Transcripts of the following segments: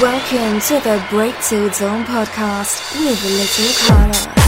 Welcome to the Break Till Dawn podcast with Little Carlos.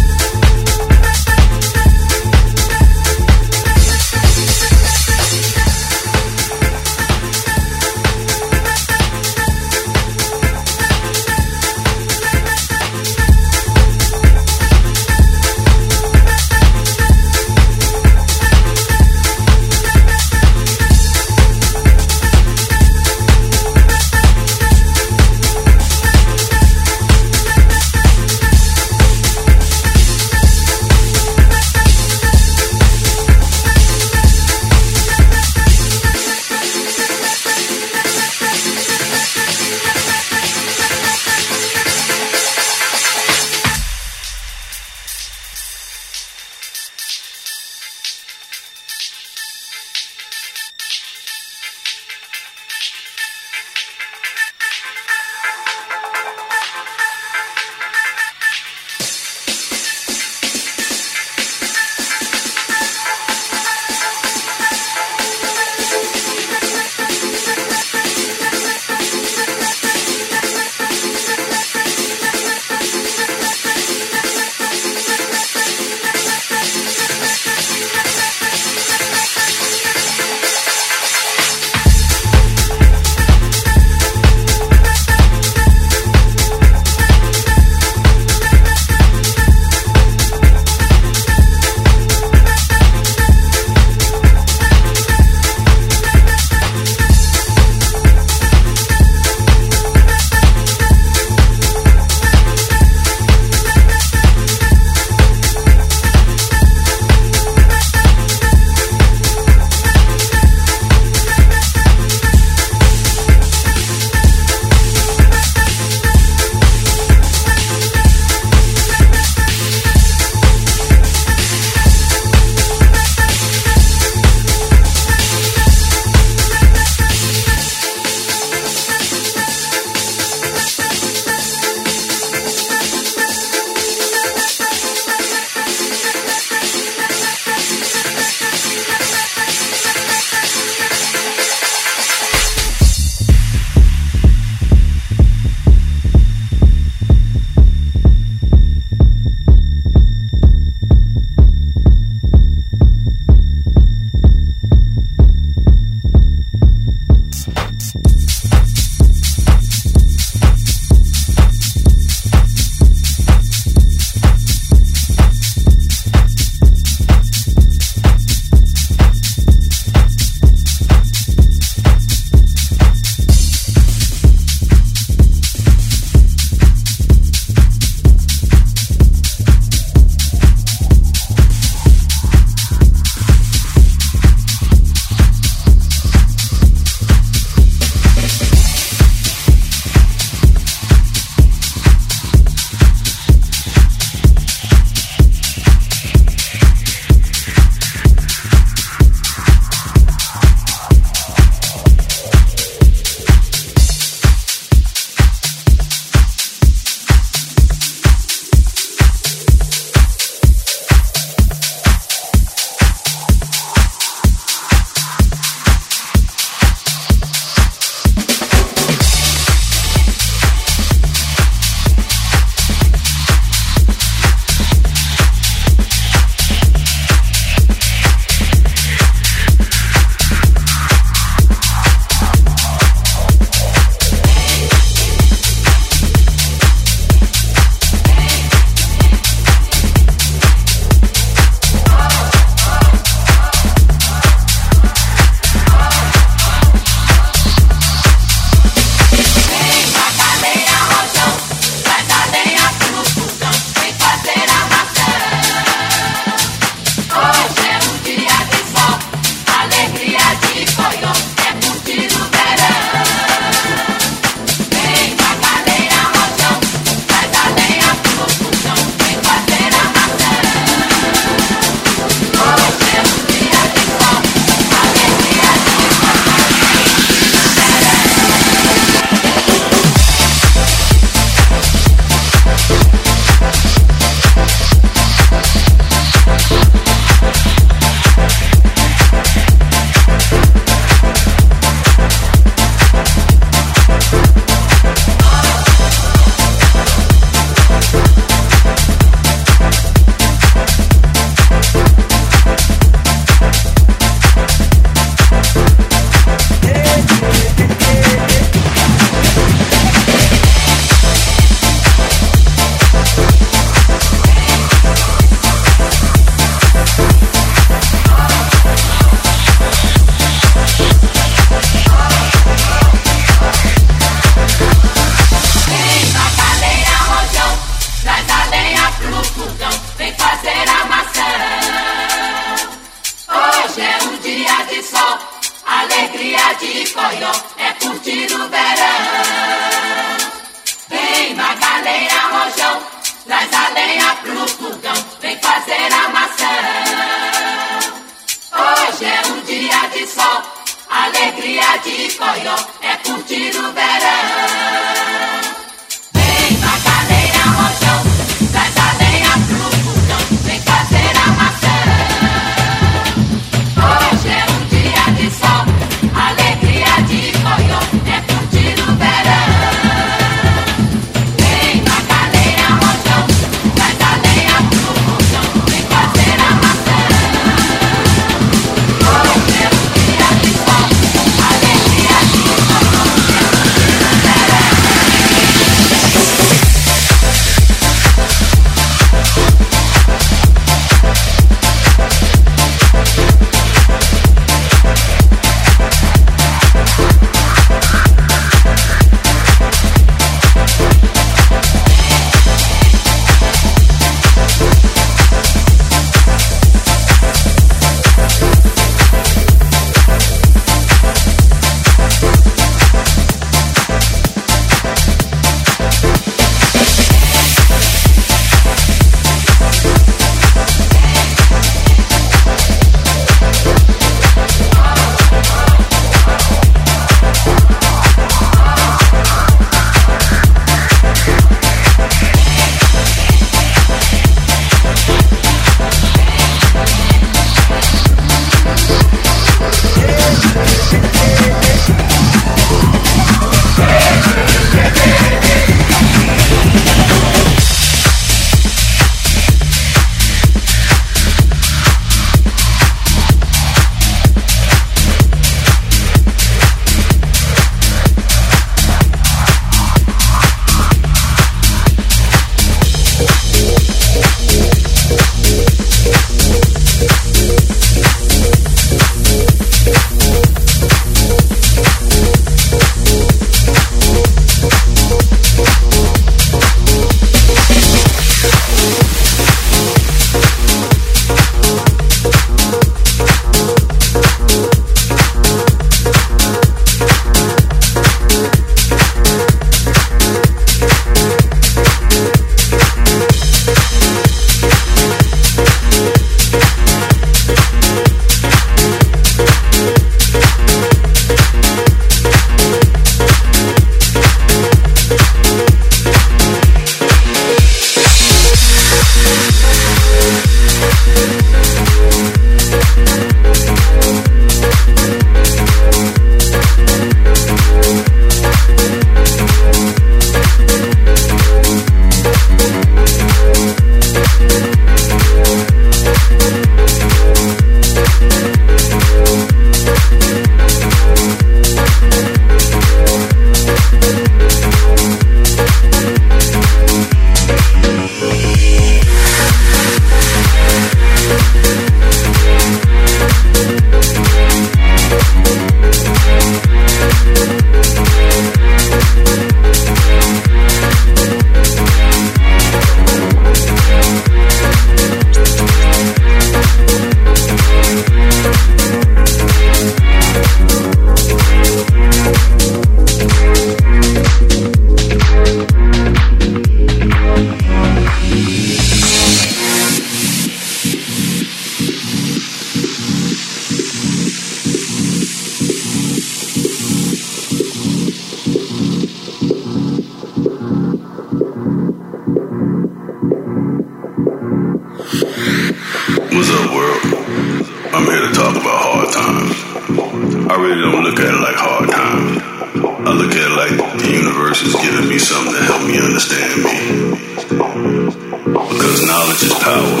Because knowledge is power,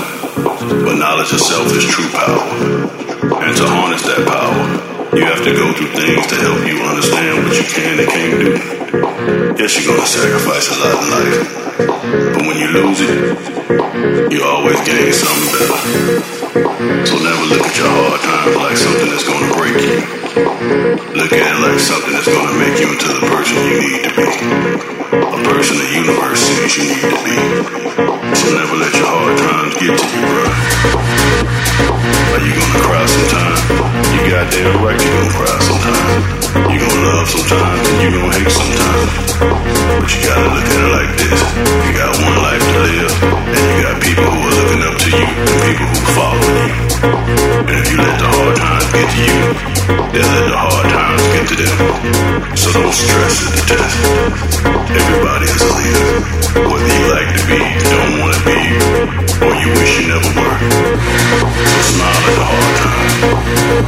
but knowledge itself is true power. And to harness that power, you have to go through things to help you understand what you can and can't do. Yes, you're gonna sacrifice a lot in life, but when you lose it, you always gain something better. So never look at your hard times like something that's gonna break you. Look at it like something that's gonna make you into the person you need to be. A person the universe sees you need to be. So never let your hard times get to you, bro. Are you gonna cry sometime? You got goddamn right you gonna cry sometime. You gonna love sometimes and you gonna hate sometimes. But you gotta look at it like this. You got one life to live, and you got people who are looking up to you, and people who follow you. And if you let the hard times get to you, they'll let the hard times get to them. So don't stress at the test. Everybody is a leader. Whether you like to be, don't want to be, or you wish you never were. Smile at the hard times.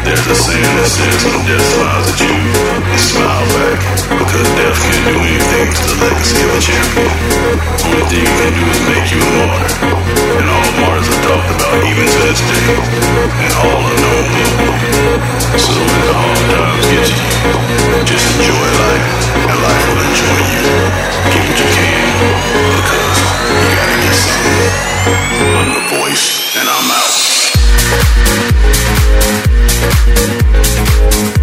There's a saying that says when death smiles at you, you. Because death can't do anything to the of a champion. Only thing it can do is make you a martyr. And all martyrs are talked about even to this day. And all. So the hard times get you. Just enjoy life, and life will enjoy you. What you can, because you gotta get something. I'm the voice, and I'm out.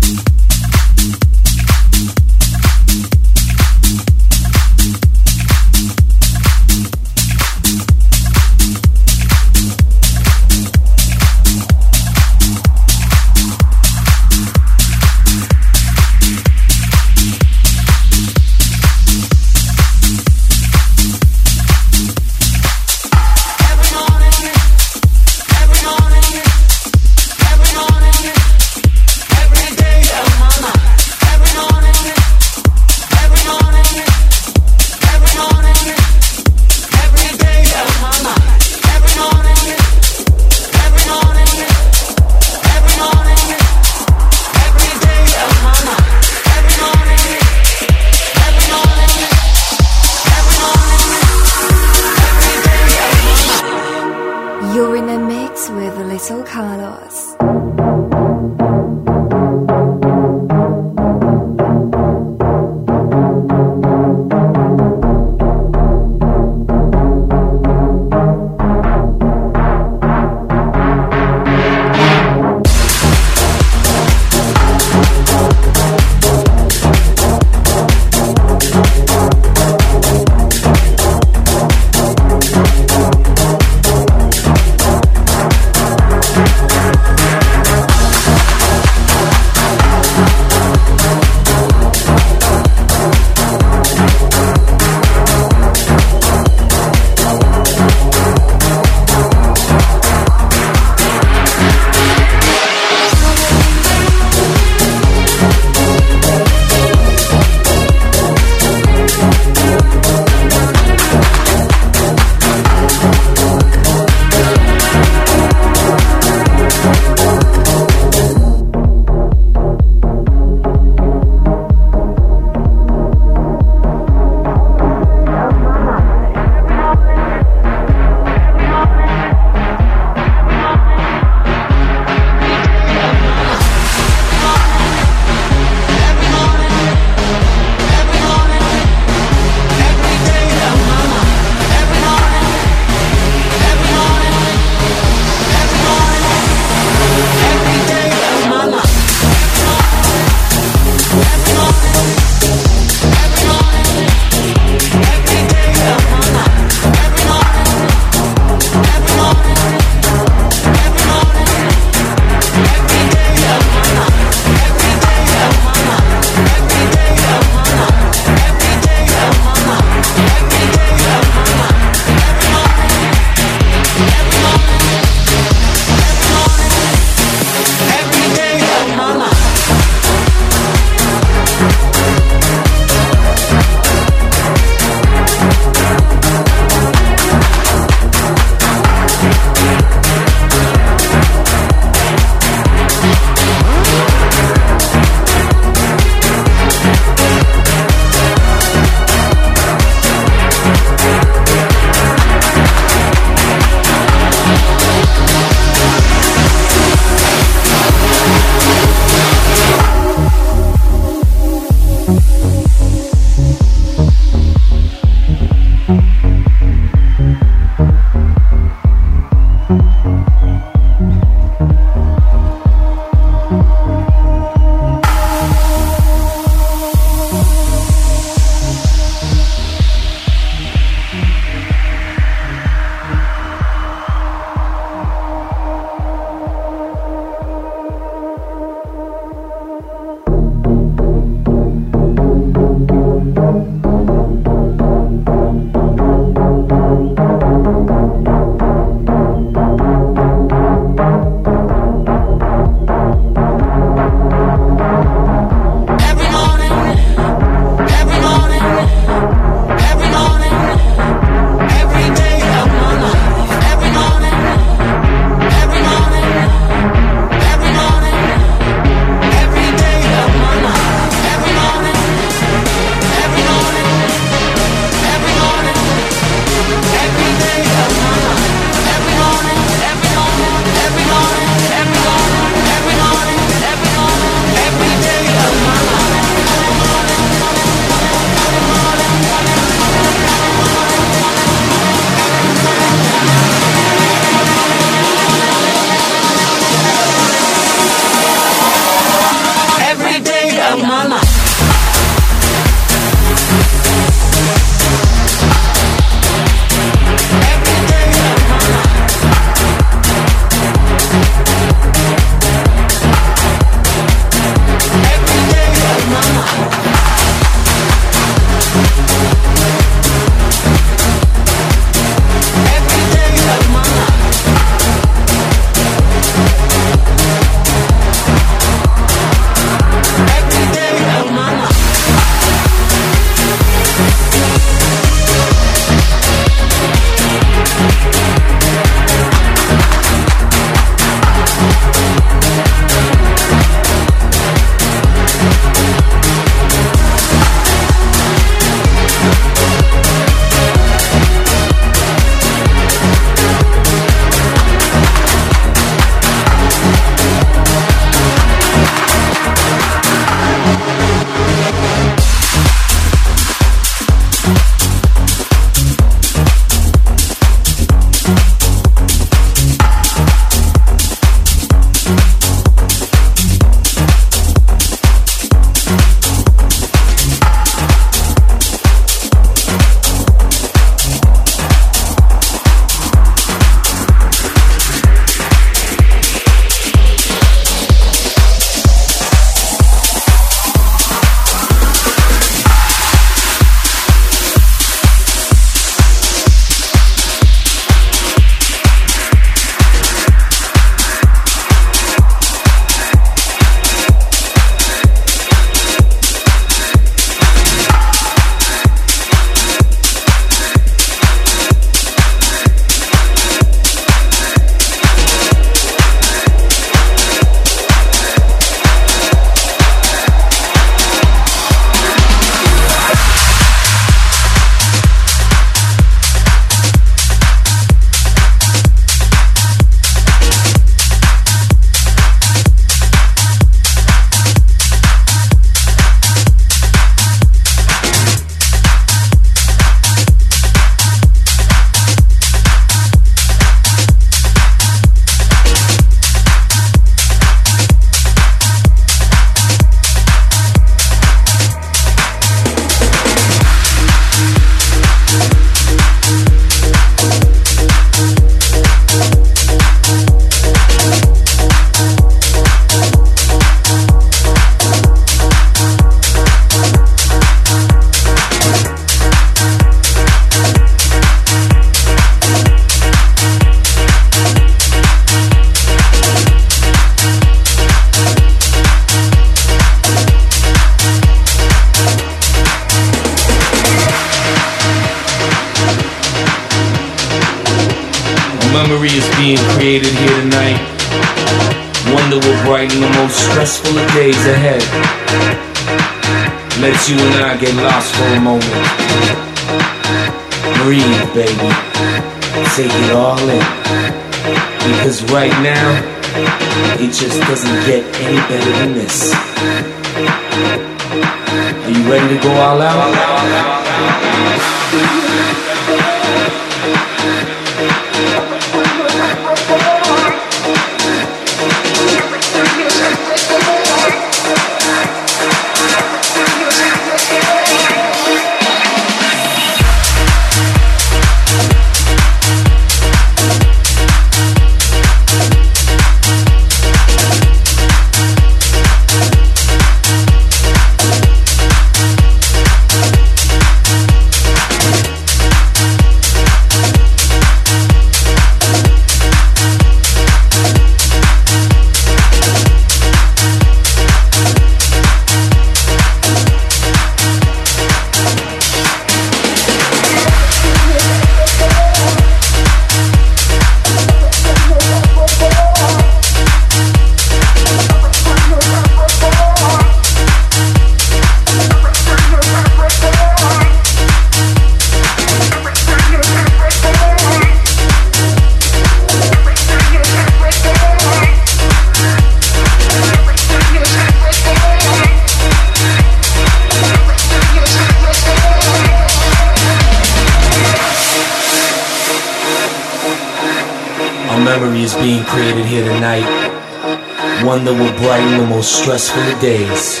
One that will brighten the most stressful of days.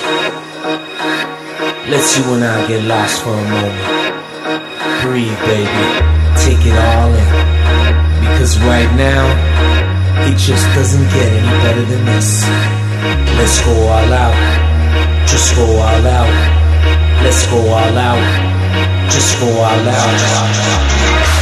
Let's you and I get lost for a moment. Breathe, baby. Take it all in. Because right now, it just doesn't get any better than this. Let's go all out. Just go all out. Let's go all out. Just go all out.